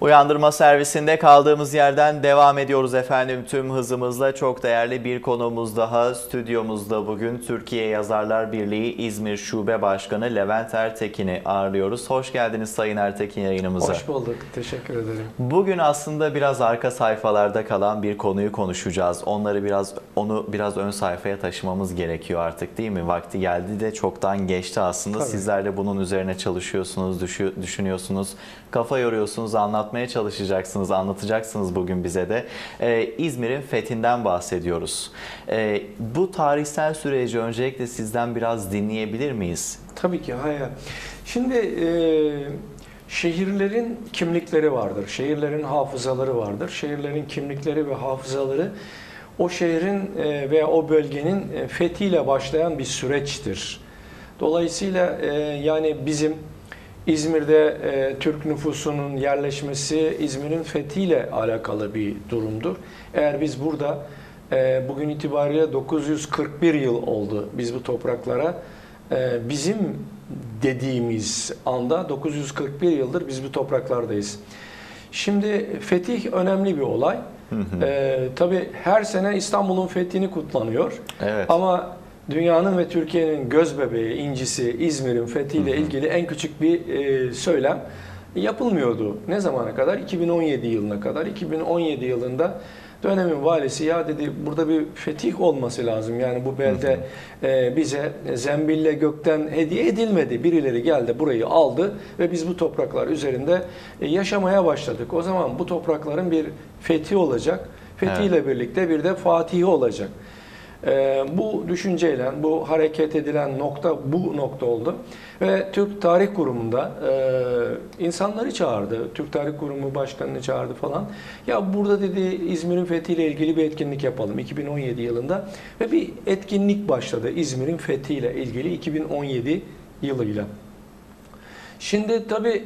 Uyandırma servisinde kaldığımız yerden devam ediyoruz efendim tüm hızımızla. Çok değerli bir konuğumuz daha stüdyomuzda bugün Türkiye Yazarlar Birliği İzmir Şube Başkanı Levent Ertekin'i ağırlıyoruz. Hoş geldiniz Sayın Ertekin yayınımıza. Hoş bulduk. Teşekkür ederim. Bugün aslında biraz arka sayfalarda kalan bir konuyu konuşacağız. Onları biraz onu biraz ön sayfaya taşımamız gerekiyor artık değil mi? Vakti geldi de çoktan geçti aslında. Tabii. Sizler de bunun üzerine çalışıyorsunuz, düşü- düşünüyorsunuz, kafa yoruyorsunuz, anlatmaya çalışacaksınız, anlatacaksınız bugün bize de. Ee, İzmir'in fethinden bahsediyoruz. Ee, bu tarihsel süreci öncelikle sizden biraz dinleyebilir miyiz? Tabii ki hayır. Şimdi e, şehirlerin kimlikleri vardır. Şehirlerin hafızaları vardır. Şehirlerin kimlikleri ve hafızaları o şehrin e, veya o bölgenin e, fethiyle başlayan bir süreçtir. Dolayısıyla e, yani bizim İzmir'de e, Türk nüfusunun yerleşmesi İzmir'in fethiyle alakalı bir durumdur. Eğer biz burada e, bugün itibariyle 941 yıl oldu biz bu topraklara e, bizim dediğimiz anda 941 yıldır biz bu topraklardayız. Şimdi fetih önemli bir olay. E, tabii her sene İstanbul'un fethini kutlanıyor. Evet. Ama dünyanın ve Türkiye'nin göz bebeği, incisi İzmir'in fethiyle ilgili en küçük bir e, söylem yapılmıyordu. Ne zamana kadar? 2017 yılına kadar. 2017 yılında dönemin valisi ya dedi burada bir fetih olması lazım. Yani bu belde e, bize zembille gökten hediye edilmedi. Birileri geldi burayı aldı ve biz bu topraklar üzerinde e, yaşamaya başladık. O zaman bu toprakların bir fethi olacak. Fethiyle birlikte bir de fatihi olacak. Ee, bu düşünceyle, bu hareket edilen nokta bu nokta oldu. Ve Türk Tarih Kurumu'nda e, insanları çağırdı. Türk Tarih Kurumu Başkanı'nı çağırdı falan. Ya burada dedi İzmir'in fethiyle ilgili bir etkinlik yapalım 2017 yılında. Ve bir etkinlik başladı İzmir'in fethiyle ilgili 2017 yılıyla. Şimdi tabii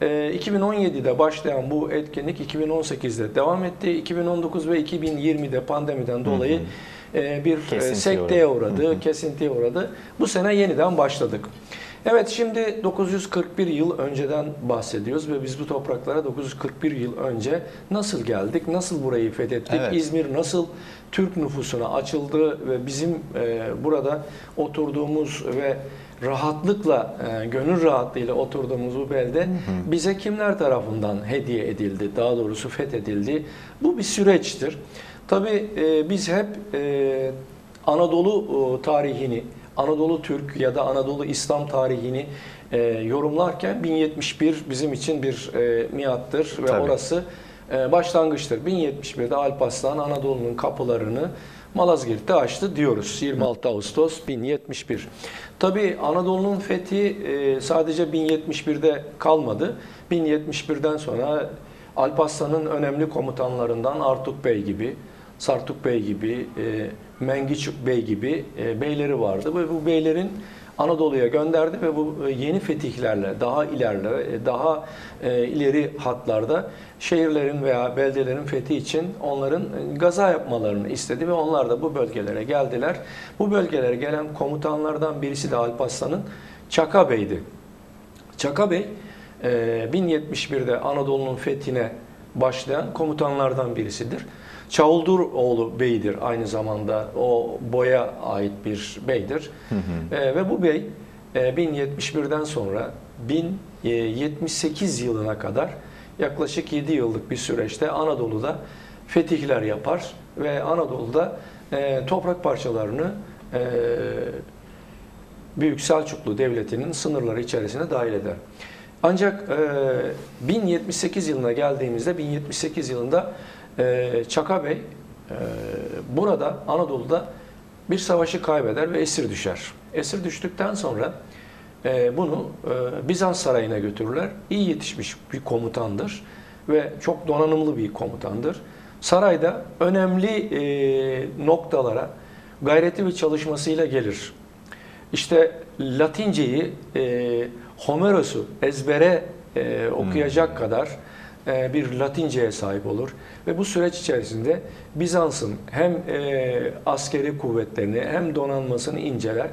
e, 2017'de başlayan bu etkinlik 2018'de devam etti. 2019 ve 2020'de pandemiden dolayı e, bir e, Kesintiye sekteye uğradı. uğradı, kesintiye uğradı. Bu sene yeniden başladık. Evet şimdi 941 yıl önceden bahsediyoruz ve biz bu topraklara 941 yıl önce nasıl geldik, nasıl burayı fethettik, Evet. İzmir nasıl Türk nüfusuna açıldı ve bizim e, burada oturduğumuz ve rahatlıkla, e, gönül rahatlığıyla oturduğumuz bu belde bize kimler tarafından hediye edildi, daha doğrusu fethedildi. Bu bir süreçtir. Tabii e, biz hep e, Anadolu e, tarihini, Anadolu Türk ya da Anadolu İslam tarihini e, yorumlarken 1071 bizim için bir e, miattır ve Tabii. orası e, başlangıçtır. 1071'de Alparslan Anadolu'nun kapılarını Malazgirt'te açtı diyoruz. 26 Ağustos 1071. Tabii Anadolu'nun fethi e, sadece 1071'de kalmadı. 1071'den sonra Alparslan'ın önemli komutanlarından Artuk Bey gibi, Sartuk Bey gibi, e, Mengiç Bey gibi e, beyleri vardı ve bu beylerin Anadolu'ya gönderdi ve bu e, yeni fetihlerle daha ilerle, e, daha e, ileri hatlarda şehirlerin veya beldelerin fethi için onların gaza yapmalarını istedi ve onlar da bu bölgelere geldiler. Bu bölgelere gelen komutanlardan birisi de Alparslan'ın Çaka Bey'di. Çaka Bey e, 1071'de Anadolu'nun fethine başlayan komutanlardan birisidir. Çavuldur oğlu beydir aynı zamanda o boya ait bir beydir. E, ve bu bey e, 1071'den sonra 1078 yılına kadar yaklaşık 7 yıllık bir süreçte Anadolu'da fetihler yapar ve Anadolu'da e, toprak parçalarını e, Büyük Selçuklu Devleti'nin sınırları içerisine dahil eder. Ancak e, 1078 yılına geldiğimizde 1078 yılında e, Çaka Bey e, burada Anadolu'da bir savaşı kaybeder ve esir düşer. Esir düştükten sonra e, bunu e, Bizans sarayına götürürler. İyi yetişmiş bir komutandır ve çok donanımlı bir komutandır. Sarayda önemli e, noktalara gayreti ve çalışmasıyla gelir. İşte Latinceyi, e, Homeros'u ezbere e, okuyacak kadar e, bir Latinceye sahip olur. Ve bu süreç içerisinde Bizans'ın hem e, askeri kuvvetlerini hem donanmasını inceler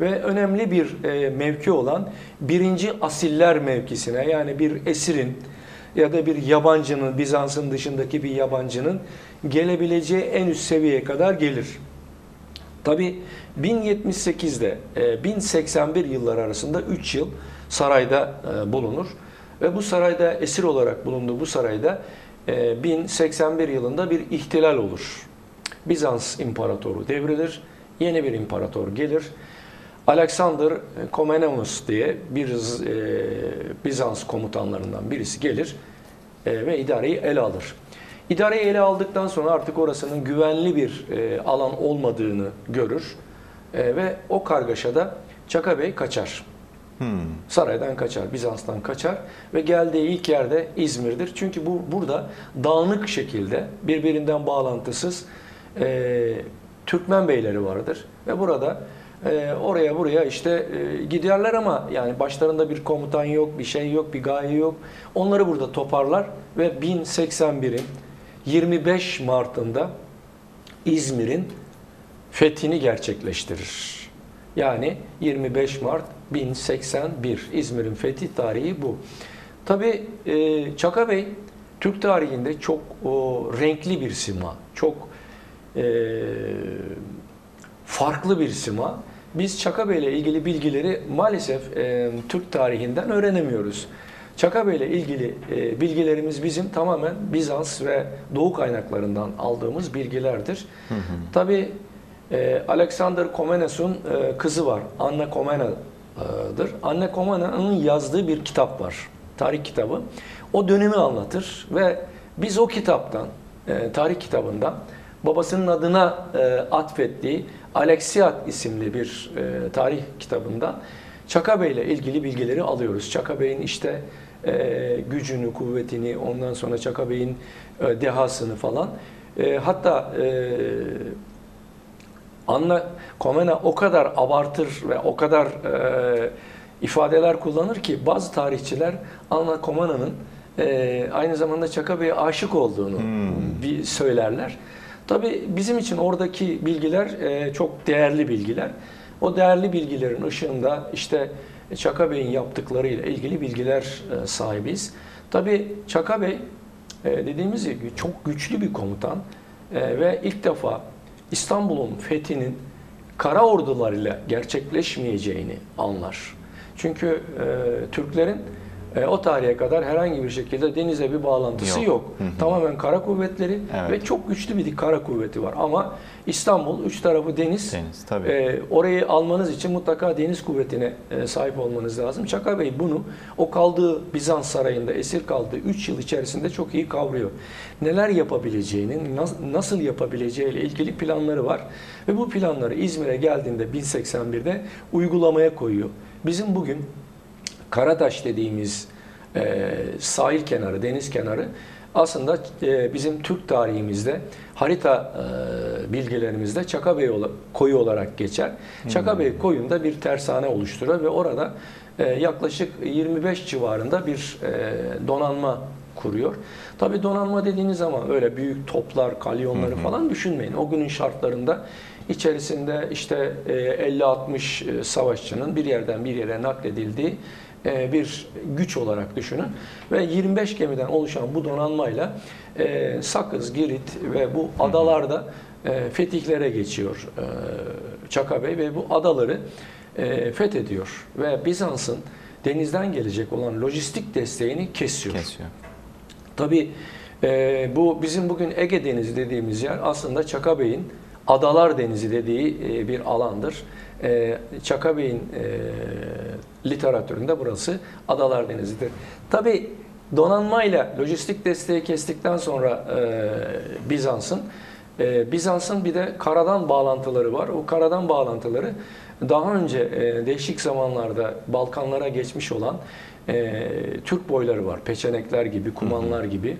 ve önemli bir e, mevki olan birinci asiller mevkisine yani bir esirin ya da bir yabancının, Bizans'ın dışındaki bir yabancının gelebileceği en üst seviyeye kadar gelir. Tabi 1078'de e, 1081 yıllar arasında 3 yıl sarayda e, bulunur. Ve bu sarayda esir olarak bulunduğu bu sarayda e, 1081 yılında bir ihtilal olur. Bizans imparatoru devrilir, yeni bir imparator gelir. Alexander Komnenos diye bir e, Bizans komutanlarından birisi gelir e, ve idareyi ele alır. İdareyi ele aldıktan sonra artık orasının güvenli bir e, alan olmadığını görür E, ve o kargaşada Çaka Bey kaçar. Hmm. Saraydan kaçar, Bizans'tan kaçar ve geldiği ilk yerde İzmir'dir. Çünkü bu burada dağınık şekilde birbirinden bağlantısız e, Türkmen beyleri vardır ve burada e, oraya buraya işte e, giderler ama yani başlarında bir komutan yok, bir şey yok, bir gaye yok. Onları burada toparlar ve 1081'in 25 Mart'ında İzmir'in fethini gerçekleştirir. Yani 25 Mart 1081 İzmir'in fethi tarihi bu. Tabi e, Çaka Bey Türk tarihinde çok o, renkli bir sima, çok e, farklı bir sima. Biz Çaka Bey ile ilgili bilgileri maalesef e, Türk tarihinden öğrenemiyoruz. Çaka Bey ile ilgili e, bilgilerimiz bizim tamamen Bizans ve Doğu kaynaklarından aldığımız bilgilerdir. Hı hı. Tabi e, Alexander Komnenos'un e, kızı var. Anna Komnena'dır. Anna Komnena'nın yazdığı bir kitap var. Tarih kitabı. O dönemi anlatır ve biz o kitaptan, e, tarih kitabından babasının adına e, atfettiği Alexiad isimli bir e, tarih kitabından Çaka Bey ile ilgili bilgileri alıyoruz. Çaka Bey'in işte e, gücünü, kuvvetini, ondan sonra Çaka Bey'in dehasını falan. Hatta Anna Komena o kadar abartır ve o kadar e, ifadeler kullanır ki bazı tarihçiler Anna Komena'nın e, aynı zamanda Çaka Bey'e aşık olduğunu Hmm. bir söylerler. Tabii bizim için oradaki bilgiler e, çok değerli bilgiler. O değerli bilgilerin ışığında işte Çaka Bey'in yaptıklarıyla ilgili bilgiler e, sahibiz. Tabii Çaka Bey e, dediğimiz gibi çok güçlü bir komutan e, ve ilk defa İstanbul'un fethinin kara ordularıyla gerçekleşmeyeceğini anlar. Çünkü e, Türklerin e, o tarihe kadar herhangi bir şekilde denize bir bağlantısı Yok. yok. Hı hı. Tamamen kara kuvvetleri Evet. ve çok güçlü bir kara kuvveti var. Ama İstanbul üç tarafı deniz. Deniz tabii. E, orayı almanız için mutlaka deniz kuvvetine e, sahip olmanız lazım. Çaka Bey bunu o kaldığı Bizans sarayında esir kaldığı 3 yıl içerisinde çok iyi kavruyor. Neler yapabileceğini, nas- nasıl yapabileceğiyle ilgili planları var. Ve bu planları İzmir'e geldiğinde 1081'de uygulamaya koyuyor. Bizim bugün Karataş dediğimiz e, sahil kenarı, deniz kenarı aslında e, bizim Türk tarihimizde harita e, bilgilerimizde Çakabey koyu olarak geçer. Çakabey koyunda bir tersane oluşturuyor ve orada e, yaklaşık 25 civarında bir e, donanma kuruyor. Tabi donanma dediğiniz zaman öyle büyük toplar, kalyonları falan düşünmeyin. O günün şartlarında içerisinde işte e, 50-60 savaşçının bir yerden bir yere nakledildiği e, bir güç olarak düşünün. Ve 25 gemiden oluşan bu donanmayla e, Sakız, Girit ve bu adalarda e, fetihlere geçiyor e, Çaka Bey ve bu adaları e, fethediyor. Ve Bizans'ın denizden gelecek olan lojistik desteğini kesiyor. Kesiyor. Tabii e, bu bizim bugün Ege Denizi dediğimiz yer aslında Çaka Bey'in Adalar Denizi dediği e, bir alandır. E, Çaka Bey'in e, literatüründe burası Adalar Denizi'dir. Tabii donanmayla lojistik desteği kestikten sonra e, Bizans'ın e, Bizans'ın bir de karadan bağlantıları var. O karadan bağlantıları daha önce e, değişik zamanlarda Balkanlara geçmiş olan e, Türk boyları var. Peçenekler gibi, kumanlar gibi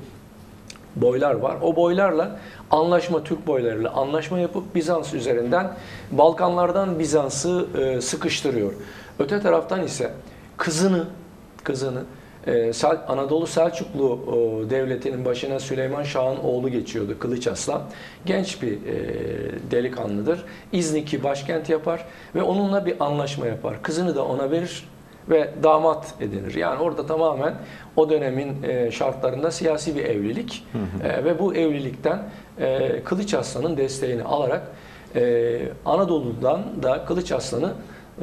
boylar var. O boylarla anlaşma Türk boylarıyla anlaşma yapıp Bizans üzerinden Balkanlardan Bizans'ı e, sıkıştırıyor. Öte taraftan ise kızını kızını e, Sel- Anadolu Selçuklu e, devletinin başına Süleyman Şah'ın oğlu geçiyordu Kılıç Aslan. Genç bir e, delikanlıdır. İznik'i başkent yapar ve onunla bir anlaşma yapar. Kızını da ona verir ve damat edinir. Yani orada tamamen o dönemin e, şartlarında siyasi bir evlilik E, ve bu evlilikten e, Kılıç Arslan'ın desteğini alarak e, Anadolu'dan da Kılıç Arslan'ı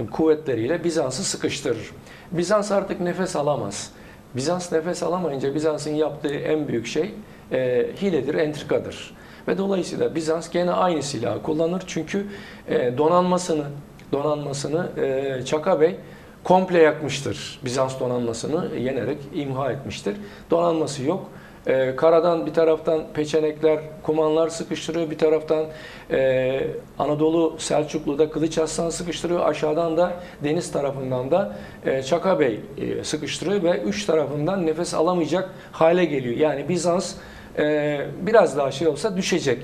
kuvvetleriyle Bizans'ı sıkıştırır. Bizans artık nefes alamaz. Bizans nefes alamayınca Bizans'ın yaptığı en büyük şey e, hiledir, entrikadır. Ve dolayısıyla Bizans gene aynı silahı kullanır. Çünkü e, donanmasını donanmasını e, Çaka Bey komple yakmıştır. Bizans donanmasını yenerek imha etmiştir. Donanması yok. E, karadan bir taraftan peçenekler, kumanlar sıkıştırıyor. Bir taraftan e, Anadolu Selçuklu'da Kılıç Arslan sıkıştırıyor. Aşağıdan da deniz tarafından da e, Çaka Bey e, sıkıştırıyor ve üç tarafından nefes alamayacak hale geliyor. Yani Bizans e, biraz daha şey olsa düşecek.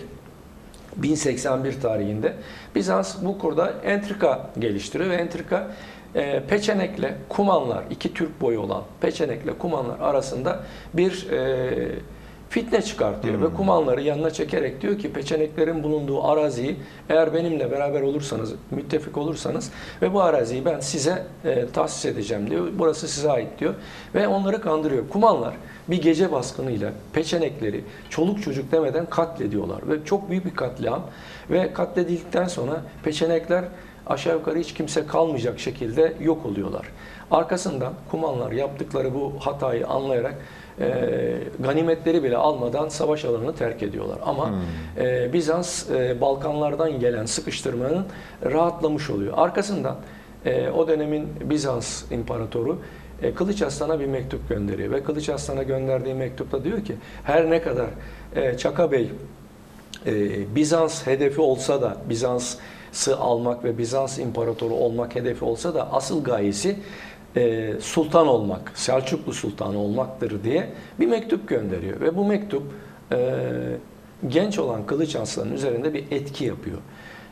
1081 tarihinde Bizans bu kurda entrika geliştiriyor ve entrika e, peçenekle kumanlar, iki Türk boyu olan peçenekle kumanlar arasında bir e, fitne çıkartıyor ve kumanları yanına çekerek diyor ki peçeneklerin bulunduğu araziyi eğer benimle beraber olursanız, müttefik olursanız ve bu araziyi ben size e, tahsis edeceğim diyor. Burası size ait diyor ve onları kandırıyor. Kumanlar bir gece baskınıyla peçenekleri çoluk çocuk demeden katlediyorlar ve çok büyük bir katliam ve katledildikten sonra peçenekler aşağı yukarı hiç kimse kalmayacak şekilde yok oluyorlar. Arkasından kumanlar yaptıkları bu hatayı anlayarak e, ganimetleri bile almadan savaş alanını terk ediyorlar. Ama e, Bizans e, Balkanlardan gelen sıkıştırmanın rahatlamış oluyor. Arkasından e, o dönemin Bizans imparatoru e, Kılıç Aslan'a bir mektup gönderiyor ve Kılıç Aslan'a gönderdiği mektupta diyor ki her ne kadar e, Çaka Bey e, Bizans hedefi olsa da Bizans'ı almak ve Bizans imparatoru olmak hedefi olsa da asıl gayesi e, sultan olmak, Selçuklu sultanı olmaktır diye bir mektup gönderiyor ve bu mektup e, genç olan Kılıç Aslan'ın üzerinde bir etki yapıyor.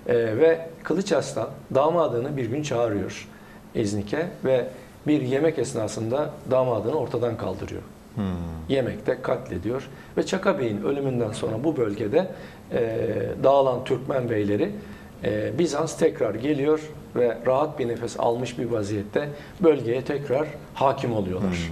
E, ve Kılıç Aslan damadını bir gün çağırıyor İznik'e ve bir yemek esnasında damadını ortadan kaldırıyor. Hmm. Yemekte katlediyor ve Çaka Bey'in ölümünden sonra bu bölgede e, dağılan Türkmen beyleri e, Bizans tekrar geliyor ve rahat bir nefes almış bir vaziyette bölgeye tekrar hakim oluyorlar.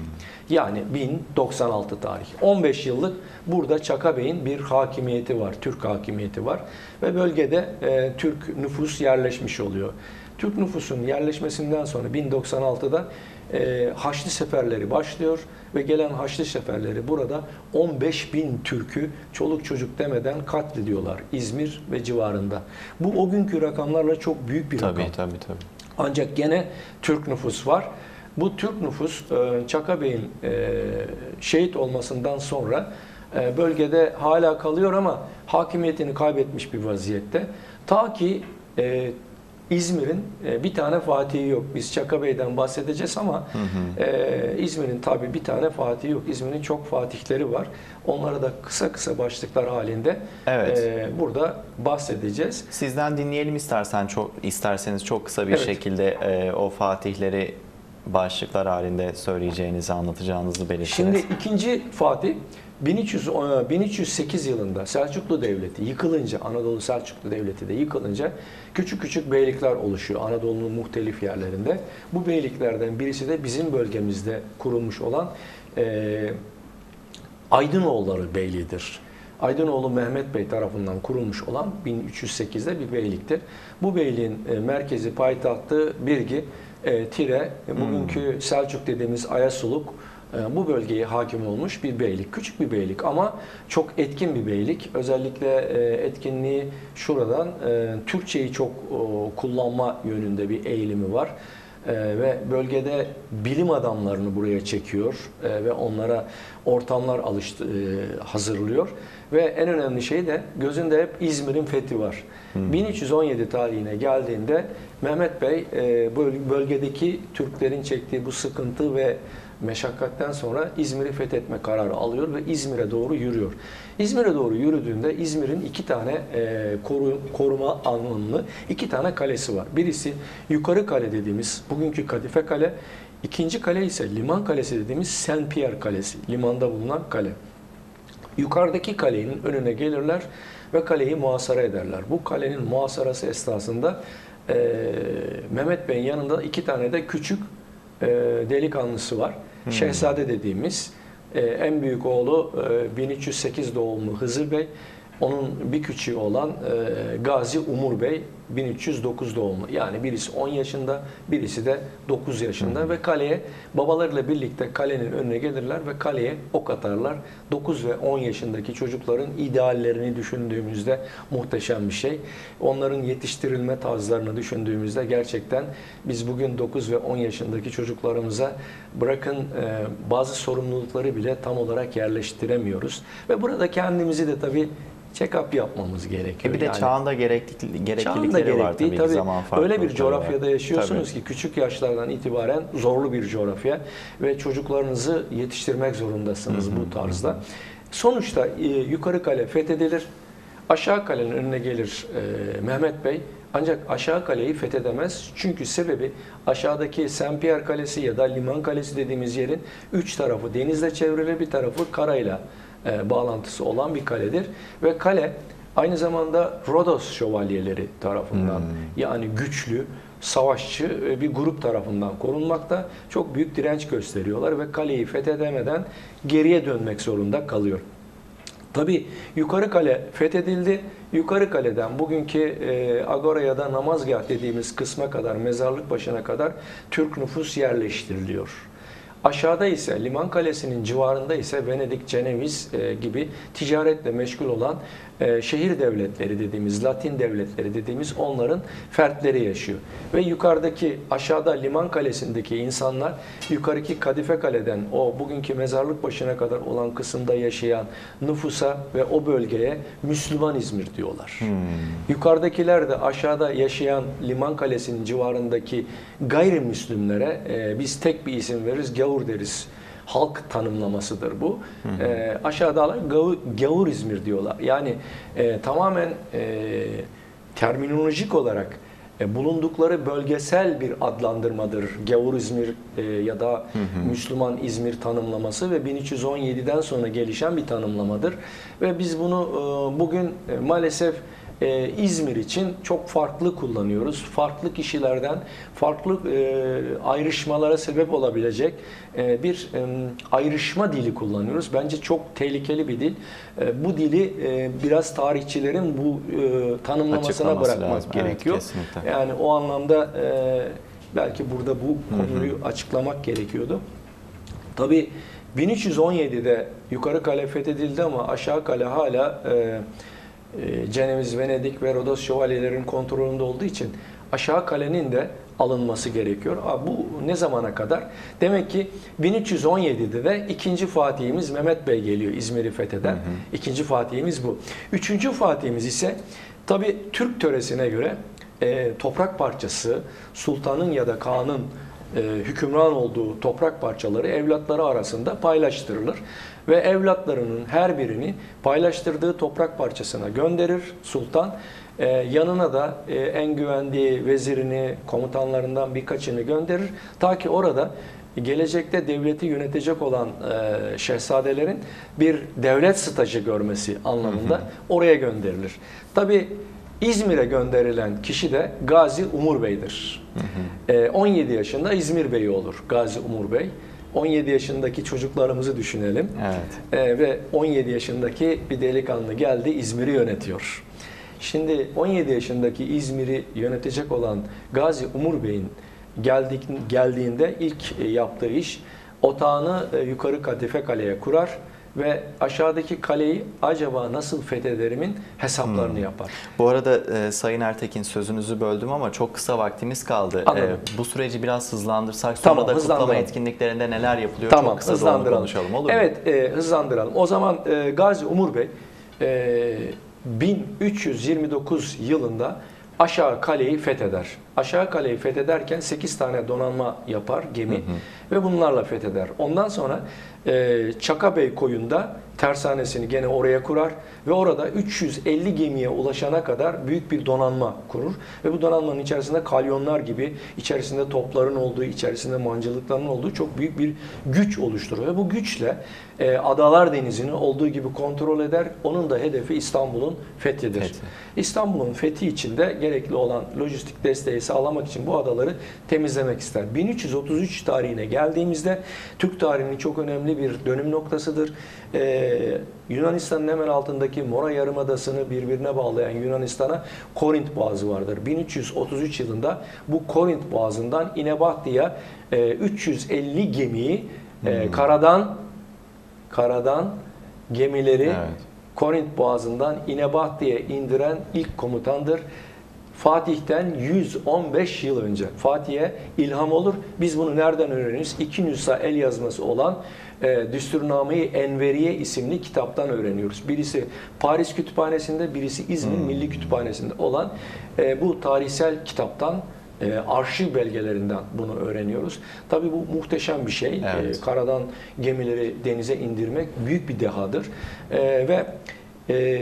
Yani 1096 tarih. 15 yıllık burada Çaka Bey'in bir hakimiyeti var, Türk hakimiyeti var ve bölgede e, Türk nüfus yerleşmiş oluyor. Türk nüfusun yerleşmesinden sonra 1096'da e, Haçlı seferleri başlıyor ve gelen Haçlı seferleri burada 15 bin Türk'ü çoluk çocuk demeden katlediyorlar İzmir ve civarında. Bu o günkü rakamlarla çok büyük bir Tabii rakam. tabii tabii. Ancak gene Türk nüfus var. Bu Türk nüfus e, Çaka Bey'in e, şehit olmasından sonra e, bölgede hala kalıyor ama hakimiyetini kaybetmiş bir vaziyette. Ta ki İzmir'in e, bir tane fatihi yok. Biz Çaka Bey'den bahsedeceğiz ama e, İzmir'in tabii bir tane fatihi yok. İzmir'in çok fatihleri var. Onları da kısa kısa başlıklar halinde Evet. e, burada bahsedeceğiz. Sizden dinleyelim istersen çok isterseniz çok kısa bir Evet. şekilde e, o fatihleri başlıklar halinde söyleyeceğinizi, anlatacağınızı belirtiniz. Şimdi ikinci Fatih 1300, e, 1308 yılında Selçuklu Devleti yıkılınca, Anadolu Selçuklu Devleti de yıkılınca küçük küçük beylikler oluşuyor Anadolu'nun muhtelif yerlerinde. Bu beyliklerden birisi de bizim bölgemizde kurulmuş olan e, Aydınoğulları Beyliği'dir. Aydınoğlu Mehmet Bey tarafından kurulmuş olan 1308'de bir beyliktir. Bu beyliğin e, merkezi payitahtı Birgi, e, Tire, e, bugünkü Selçuk dediğimiz Ayasuluk e, bu bölgeye hakim olmuş bir beylik. Küçük bir beylik ama çok etkin bir beylik. Özellikle e, etkinliği şuradan e, Türkçeyi çok o, kullanma yönünde bir eğilimi var. Ee, ve bölgede bilim adamlarını buraya çekiyor e, ve onlara ortamlar alıştı, e, hazırlıyor ve en önemli şey de gözünde hep İzmir'in fethi var. 1317 tarihine geldiğinde Mehmet Bey e, böl- bölgedeki Türklerin çektiği bu sıkıntı ve meşakkatten sonra İzmir'i fethetme kararı alıyor ve İzmir'e doğru yürüyor. İzmir'e doğru yürüdüğünde İzmir'in iki tane e, koru, koruma anlamlı iki tane kalesi var. Birisi Yukarı Kale dediğimiz bugünkü Kadife Kale. İkinci kale ise Liman Kalesi dediğimiz Saint Pierre Kalesi. Limanda bulunan kale. Yukarıdaki kalenin önüne gelirler ve kaleyi muhasara ederler. Bu kalenin muhasarası esnasında e, Mehmet Bey'in yanında iki tane de küçük e, delikanlısı var. Şehzade dediğimiz e, en büyük oğlu e, 1308 doğumlu Hızır Bey. Onun bir küçüğü olan e, Gazi Umur Bey 1309 doğumlu. Yani birisi 10 yaşında, birisi de 9 yaşında ve kaleye babalarıyla birlikte kalenin önüne gelirler ve kaleye ok atarlar. 9 ve 10 yaşındaki çocukların ideallerini düşündüğümüzde muhteşem bir şey. Onların yetiştirilme tarzlarını düşündüğümüzde gerçekten biz bugün 9 ve 10 yaşındaki çocuklarımıza bırakın e, bazı sorumlulukları bile tam olarak yerleştiremiyoruz. Ve burada kendimizi de tabii check-up yapmamız gerekiyor. E bir de Yani- çağında gerekli, gereklilikleri var gerektiği tabii, tabii ki zaman öyle bir coğrafyada var. yaşıyorsunuz Tabii. ki küçük yaşlardan itibaren zorlu bir coğrafya ve çocuklarınızı yetiştirmek zorundasınız bu tarzda. Sonuçta e, yukarı kale fethedilir. Aşağı kalenin önüne gelir e, Mehmet Bey. Ancak aşağı kaleyi fethedemez. Çünkü sebebi aşağıdaki Saint Pierre Kalesi ya da Liman Kalesi dediğimiz yerin üç tarafı denizle çevrili bir tarafı karayla e, bağlantısı olan bir kaledir. Ve kale aynı zamanda Rodos şövalyeleri tarafından yani güçlü, savaşçı e, bir grup tarafından korunmakta. Çok büyük direnç gösteriyorlar ve kaleyi fethedemeden geriye dönmek zorunda kalıyor. Tabi yukarı kale fethedildi. Yukarı kaleden bugünkü e, Agora ya da namazgah dediğimiz kısma kadar, mezarlık başına kadar Türk nüfus yerleştiriliyor. Aşağıda ise Liman Kalesi'nin civarında ise Venedik, Ceneviz e, gibi ticaretle meşgul olan e, şehir devletleri dediğimiz, Latin devletleri dediğimiz onların fertleri yaşıyor. Ve yukarıdaki aşağıda Liman Kalesi'ndeki insanlar yukarıki Kadife Kale'den o bugünkü mezarlık başına kadar olan kısımda yaşayan nüfusa ve o bölgeye Müslüman İzmir diyorlar. Yukarıdakiler de aşağıda yaşayan Liman Kalesi'nin civarındaki gayrimüslimlere e, biz tek bir isim veririz, gavur deriz. Halk tanımlamasıdır bu. E, aşağıdalar gavur, gavur İzmir diyorlar. Yani e, tamamen e, terminolojik olarak e, bulundukları bölgesel bir adlandırmadır. Gavur İzmir e, ya da Müslüman İzmir tanımlaması ve 1317'den sonra gelişen bir tanımlamadır. Ve biz bunu e, bugün e, maalesef e, İzmir için çok farklı kullanıyoruz. Farklı kişilerden farklı e, ayrışmalara sebep olabilecek e, bir e, ayrışma dili kullanıyoruz. Bence çok tehlikeli bir dil. E, bu dili e, biraz tarihçilerin bu e, tanımlamasına bırakmak lazım. Evet, gerekiyor. kesinlikle. Yani o anlamda e, belki burada bu konuyu açıklamak gerekiyordu. Tabii 1317'de yukarı kale fethedildi ama aşağı kale hala e, e, Ceneviz, Venedik ve Rodos şövalyelerin kontrolünde olduğu için aşağı kalenin de alınması gerekiyor. Aa, bu ne zamana kadar? Demek ki 1317'de de ikinci Fatihimiz Mehmet Bey geliyor İzmir'i fetheden. İkinci Fatihimiz bu. Üçüncü Fatihimiz ise tabi Türk töresine göre e, toprak parçası sultanın ya da kağanın e, hükümran olduğu toprak parçaları evlatları arasında paylaştırılır ve evlatlarının her birini paylaştırdığı toprak parçasına gönderir sultan. E, yanına da e, en güvendiği vezirini, komutanlarından birkaçını gönderir. Ta ki orada gelecekte devleti yönetecek olan e, şehzadelerin bir devlet stajı görmesi anlamında oraya gönderilir. Tabi İzmir'e gönderilen kişi de Gazi Umur Bey'dir. E, 17 yaşında İzmir Bey'i olur Gazi Umur Bey. 17 yaşındaki çocuklarımızı düşünelim. Evet. E, ve 17 yaşındaki bir delikanlı geldi İzmir'i yönetiyor. Şimdi 17 yaşındaki İzmir'i yönetecek olan Gazi Umur Bey'in geldik, geldiğinde ilk e, yaptığı iş otağını e, yukarı Kadife Kale'ye kurar ve aşağıdaki kaleyi acaba nasıl fethederimin hesaplarını yapar. Bu arada e, Sayın Ertekin sözünüzü böldüm ama çok kısa vaktimiz kaldı. Anladım. E, bu süreci biraz hızlandırsak sonra Tamam, da kutlama etkinliklerinde neler yapılıyor Tamam, çok kısa hızlandıralım. konuşalım olur mu? Evet, e, hızlandıralım. O zaman e, Gazi Umur Bey e, 1329 yılında aşağı kaleyi fetheder. Aşağı kaleyi fethederken 8 tane donanma yapar gemi ve bunlarla fetheder. Ondan sonra e, Çakabey koyunda tersanesini gene oraya kurar ve orada 350 gemiye ulaşana kadar büyük bir donanma kurur ve bu donanmanın içerisinde kalyonlar gibi içerisinde topların olduğu, içerisinde mancılıkların olduğu çok büyük bir güç oluşturur ve bu güçle e, Adalar Denizi'ni olduğu gibi kontrol eder. Onun da hedefi İstanbul'un fethidir. Fethi. İstanbul'un fethi için de gerekli olan lojistik desteği sağlamak için bu adaları temizlemek ister. 1333 tarihine geldiğimizde Türk tarihinin çok önemli bir dönüm noktasıdır. Ee, Yunanistan'ın hemen altındaki Mora Yarımadası'nı birbirine bağlayan Yunanistan'a Korint Boğazı vardır. 1333 yılında bu Korint Boğazı'ndan İnebahti'ye e, 350 gemiyi e, karadan karadan gemileri Evet. Korint Boğazı'ndan İnebahti'ye indiren ilk komutandır. Fatih'ten 115 yıl önce. Fatih'e ilham olur. Biz bunu nereden öğreniyoruz? İki nüsha el yazması olan e, Düsturname-i Enveriye isimli kitaptan öğreniyoruz. Birisi Paris Kütüphanesi'nde, birisi İzmir Milli Kütüphanesi'nde olan e, bu tarihsel kitaptan e, arşiv belgelerinden bunu öğreniyoruz. Tabii bu muhteşem bir şey. Evet. E, karadan gemileri denize indirmek büyük bir dehadır. E, ve e,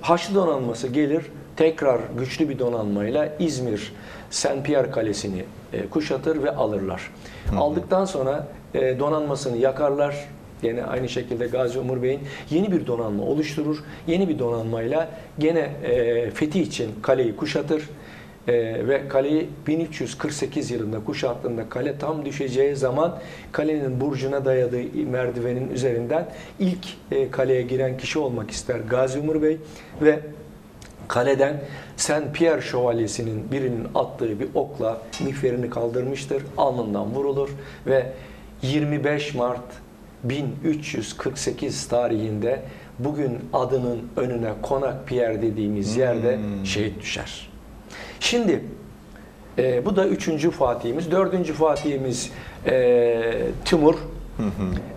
Haçlı donanması gelir tekrar güçlü bir donanmayla İzmir Saint Pierre Kalesi'ni e, kuşatır ve alırlar. Aldıktan sonra e, donanmasını yakarlar. Yine aynı şekilde Gazi Umur Bey'in yeni bir donanma oluşturur. Yeni bir donanmayla gene e, fethi için kaleyi kuşatır. Ee, ve kaleyi 1348 yılında kuşattığında kale tam düşeceği zaman kalenin burcuna dayadığı merdivenin üzerinden ilk e, kaleye giren kişi olmak ister Gazi Umur Bey ve kaleden Saint Pierre şövalyesinin birinin attığı bir okla miğferini kaldırmıştır. Alnından vurulur ve 25 Mart 1348 tarihinde bugün adının önüne Konak Pierre dediğimiz yerde Hmm. şehit düşer. Şimdi e, bu da üçüncü Fatih'imiz. Dördüncü Fatih'imiz e, Timur.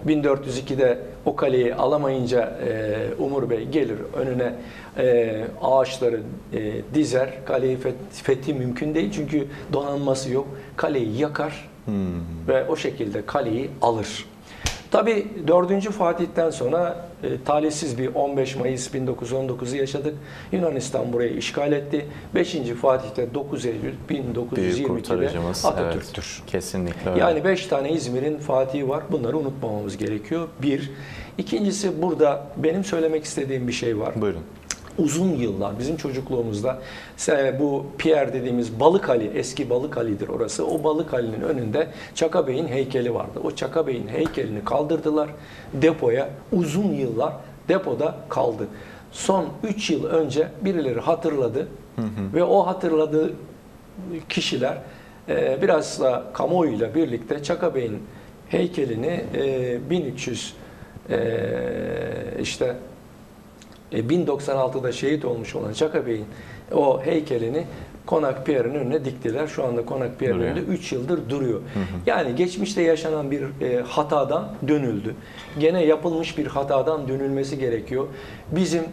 1402'de o kaleyi alamayınca e, Umur Bey gelir önüne e, ağaçları e, dizer. Kaleyi feth- fethi mümkün değil çünkü donanması yok. Kaleyi yakar Hmm. ve o şekilde kaleyi alır. Tabi 4. Fatih'ten sonra e, talihsiz bir 15 Mayıs 1919'u yaşadık. Yunanistan burayı işgal etti. 5. Fatih'te 9 Eylül Büyük 1922'de kurtarıcımız. Atatürk'tür. Evet, kesinlikle öyle. Yani 5 tane İzmir'in Fatih'i var. Bunları unutmamamız gerekiyor. Bir. İkincisi burada benim söylemek istediğim bir şey var. Buyurun. Uzun yıllar bizim çocukluğumuzda bu Pierre dediğimiz Balık Ali, eski Balık Ali'dir orası. O Balık Ali'nin önünde Çaka Bey'in heykeli vardı. O Çaka Bey'in heykelini kaldırdılar depoya. Uzun yıllar depoda kaldı. Son 3 yıl önce birileri hatırladı ve o hatırladığı kişiler e, biraz da kamuoyuyla birlikte Çaka Bey'in heykelini e, 1300 e, işte e, 1096'da şehit olmuş olan Çaka Bey'in o heykelini Konak Pierre'in önüne diktiler. Şu anda Konak Pierre'in önünde 3 yıldır duruyor. Yani geçmişte yaşanan bir e, hatadan dönüldü. Gene yapılmış bir hatadan dönülmesi gerekiyor. Bizim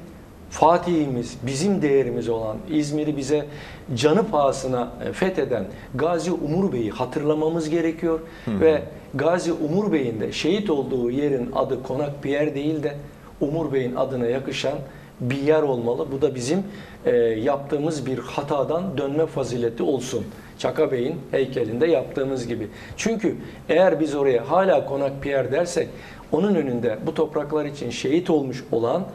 Fatih'imiz, bizim değerimiz olan İzmir'i bize canı pahasına e, fetheden Gazi Umur Bey'i hatırlamamız gerekiyor. Ve Gazi Umur Bey'in de şehit olduğu yerin adı Konak Pierre değil de Umur Bey'in adına yakışan bir yer olmalı. Bu da bizim e, yaptığımız bir hatadan dönme fazileti olsun. Çaka Bey'in heykelinde yaptığımız gibi. Çünkü eğer biz oraya hala Konak Pierre dersek onun önünde bu topraklar için şehit olmuş olan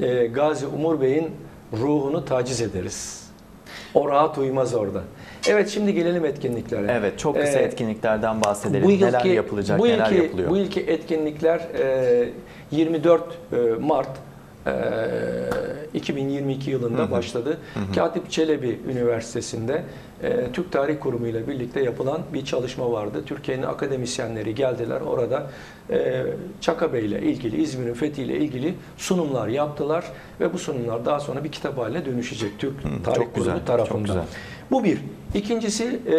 e, Gazi Umur Bey'in ruhunu taciz ederiz. O rahat uyumaz orada. Evet şimdi gelelim etkinliklere. Evet, çok kısa Ee, etkinliklerden bahsedelim. bu neler yılki, yapılacak, bu neler yılki, yapılıyor? Bu yılki etkinlikler e, 24 e, Mart e, 2022 yılında başladı. Katip Çelebi Üniversitesi'nde e, Türk Tarih Kurumu ile birlikte yapılan bir çalışma vardı. Türkiye'nin akademisyenleri geldiler orada e, Çaka Bey ile ilgili, İzmir'in fethiyle ilgili sunumlar yaptılar ve bu sunumlar daha sonra bir kitap haline dönüşecek Türk Tarih çok güzel, Kurumu tarafından. çok güzel. Bu bir. İkincisi e,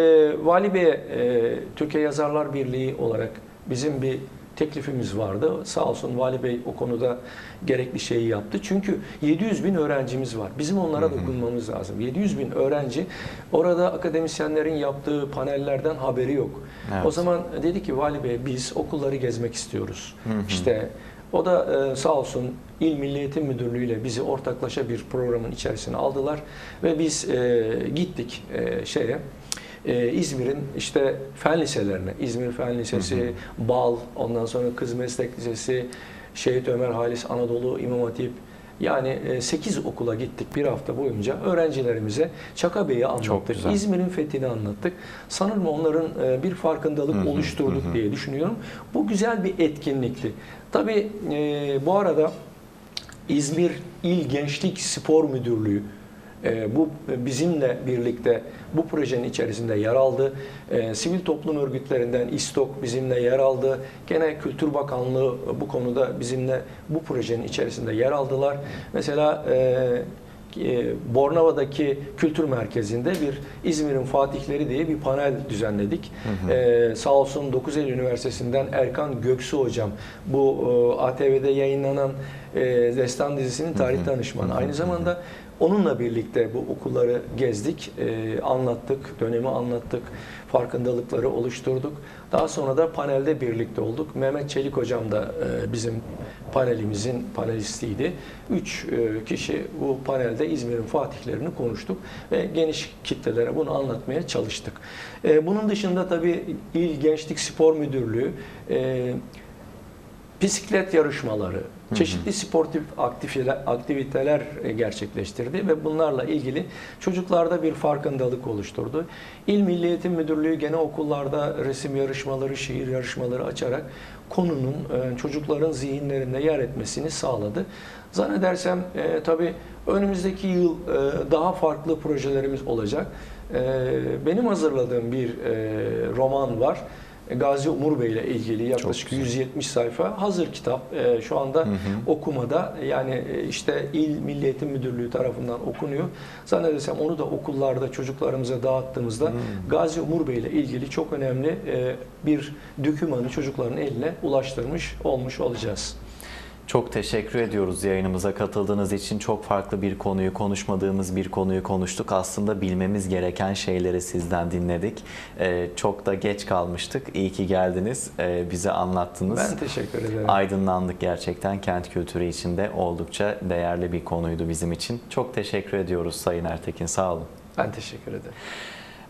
Vali Bey'e e, Türkiye Yazarlar Birliği olarak bizim bir teklifimiz vardı. Sağ olsun Vali Bey o konuda gerekli şeyi yaptı. Çünkü 700 bin öğrencimiz var. Bizim onlara dokunmamız lazım. 700 bin öğrenci orada akademisyenlerin yaptığı panellerden haberi yok. Evet. O zaman dedi ki Vali Bey biz okulları gezmek istiyoruz. İşte o da e, sağ olsun İl Milli Eğitim Müdürlüğü ile bizi ortaklaşa bir programın içerisine aldılar ve biz e, gittik e, şeye e, İzmir'in işte fen liselerine, İzmir Fen Lisesi, BAL, ondan sonra Kız Meslek Lisesi, Şehit Ömer Halis Anadolu İmam Hatip, Yani 8 okula gittik bir hafta boyunca. Öğrencilerimize Çakabey'i anlattık. güzel. İzmir'in fethini anlattık. Sanırım onların e, bir farkındalık Hı hı, oluşturduk hı hı. diye düşünüyorum. Bu güzel bir etkinlikti. Tabii e, bu arada İzmir İl Gençlik Spor Müdürlüğü e, bu bizimle birlikte bu projenin içerisinde yer aldı. E, sivil toplum örgütlerinden İSTOK bizimle yer aldı. Gene Kültür Bakanlığı bu konuda bizimle bu projenin içerisinde yer aldılar. Mesela e, e, Bornova'daki kültür merkezinde bir İzmir'in Fatihleri diye bir panel düzenledik. E, sağ olsun 9 Eylül Üniversitesi'nden Erkan Göksu hocam bu e, ATV'de yayınlanan e, Destan dizisinin tarih danışmanı. Aynı zamanda onunla birlikte bu okulları gezdik, e, anlattık, dönemi anlattık, farkındalıkları oluşturduk. Daha sonra da panelde birlikte olduk. Mehmet Çelik hocam da e, bizim panelimizin panelistiydi. Üç e, kişi bu panelde İzmir'in fatihlerini konuştuk ve geniş kitlelere bunu anlatmaya çalıştık. Bunun dışında tabii İl Gençlik Spor Müdürlüğü bisiklet yarışmaları, çeşitli sportif aktiviteler, e, gerçekleştirdi ve bunlarla ilgili çocuklarda bir farkındalık oluşturdu. İl Milli Eğitim Müdürlüğü gene okullarda resim yarışmaları, şiir yarışmaları açarak konunun e, çocukların zihinlerinde yer etmesini sağladı. Zannedersem e, tabii önümüzdeki yıl e, daha farklı projelerimiz olacak. E, benim hazırladığım bir e, roman var. Gazi Umur Bey ile ilgili yaklaşık güzel. 170 sayfa hazır kitap e, şu anda okumada yani e, işte İl Milli Eğitim Müdürlüğü tarafından okunuyor. Zannedersem onu da okullarda çocuklarımıza dağıttığımızda Gazi Umur Bey ile ilgili çok önemli e, bir dokümanı çocukların eline ulaştırmış olmuş olacağız. Çok teşekkür ediyoruz yayınımıza katıldığınız için. Çok farklı bir konuyu, konuşmadığımız bir konuyu konuştuk. Aslında bilmemiz gereken şeyleri sizden dinledik. Ee, çok da geç kalmıştık. İyi ki geldiniz. Ee, bize anlattınız. Ben teşekkür ederim. Aydınlandık gerçekten. Kent kültürü içinde oldukça değerli bir konuydu bizim için. Çok teşekkür ediyoruz Sayın Ertekin. Sağ olun. Ben teşekkür ederim.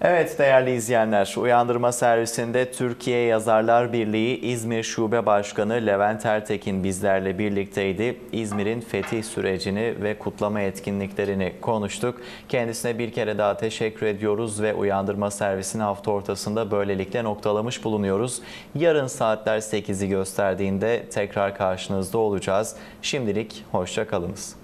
Evet değerli izleyenler, Uyandırma Servisinde Türkiye Yazarlar Birliği İzmir Şube Başkanı Levent Ertekin bizlerle birlikteydi. İzmir'in fetih sürecini ve kutlama etkinliklerini konuştuk. Kendisine bir kere daha teşekkür ediyoruz ve Uyandırma Servisini hafta ortasında böylelikle noktalamış bulunuyoruz. Yarın saatler 8'i gösterdiğinde tekrar karşınızda olacağız. Şimdilik hoşça kalınız.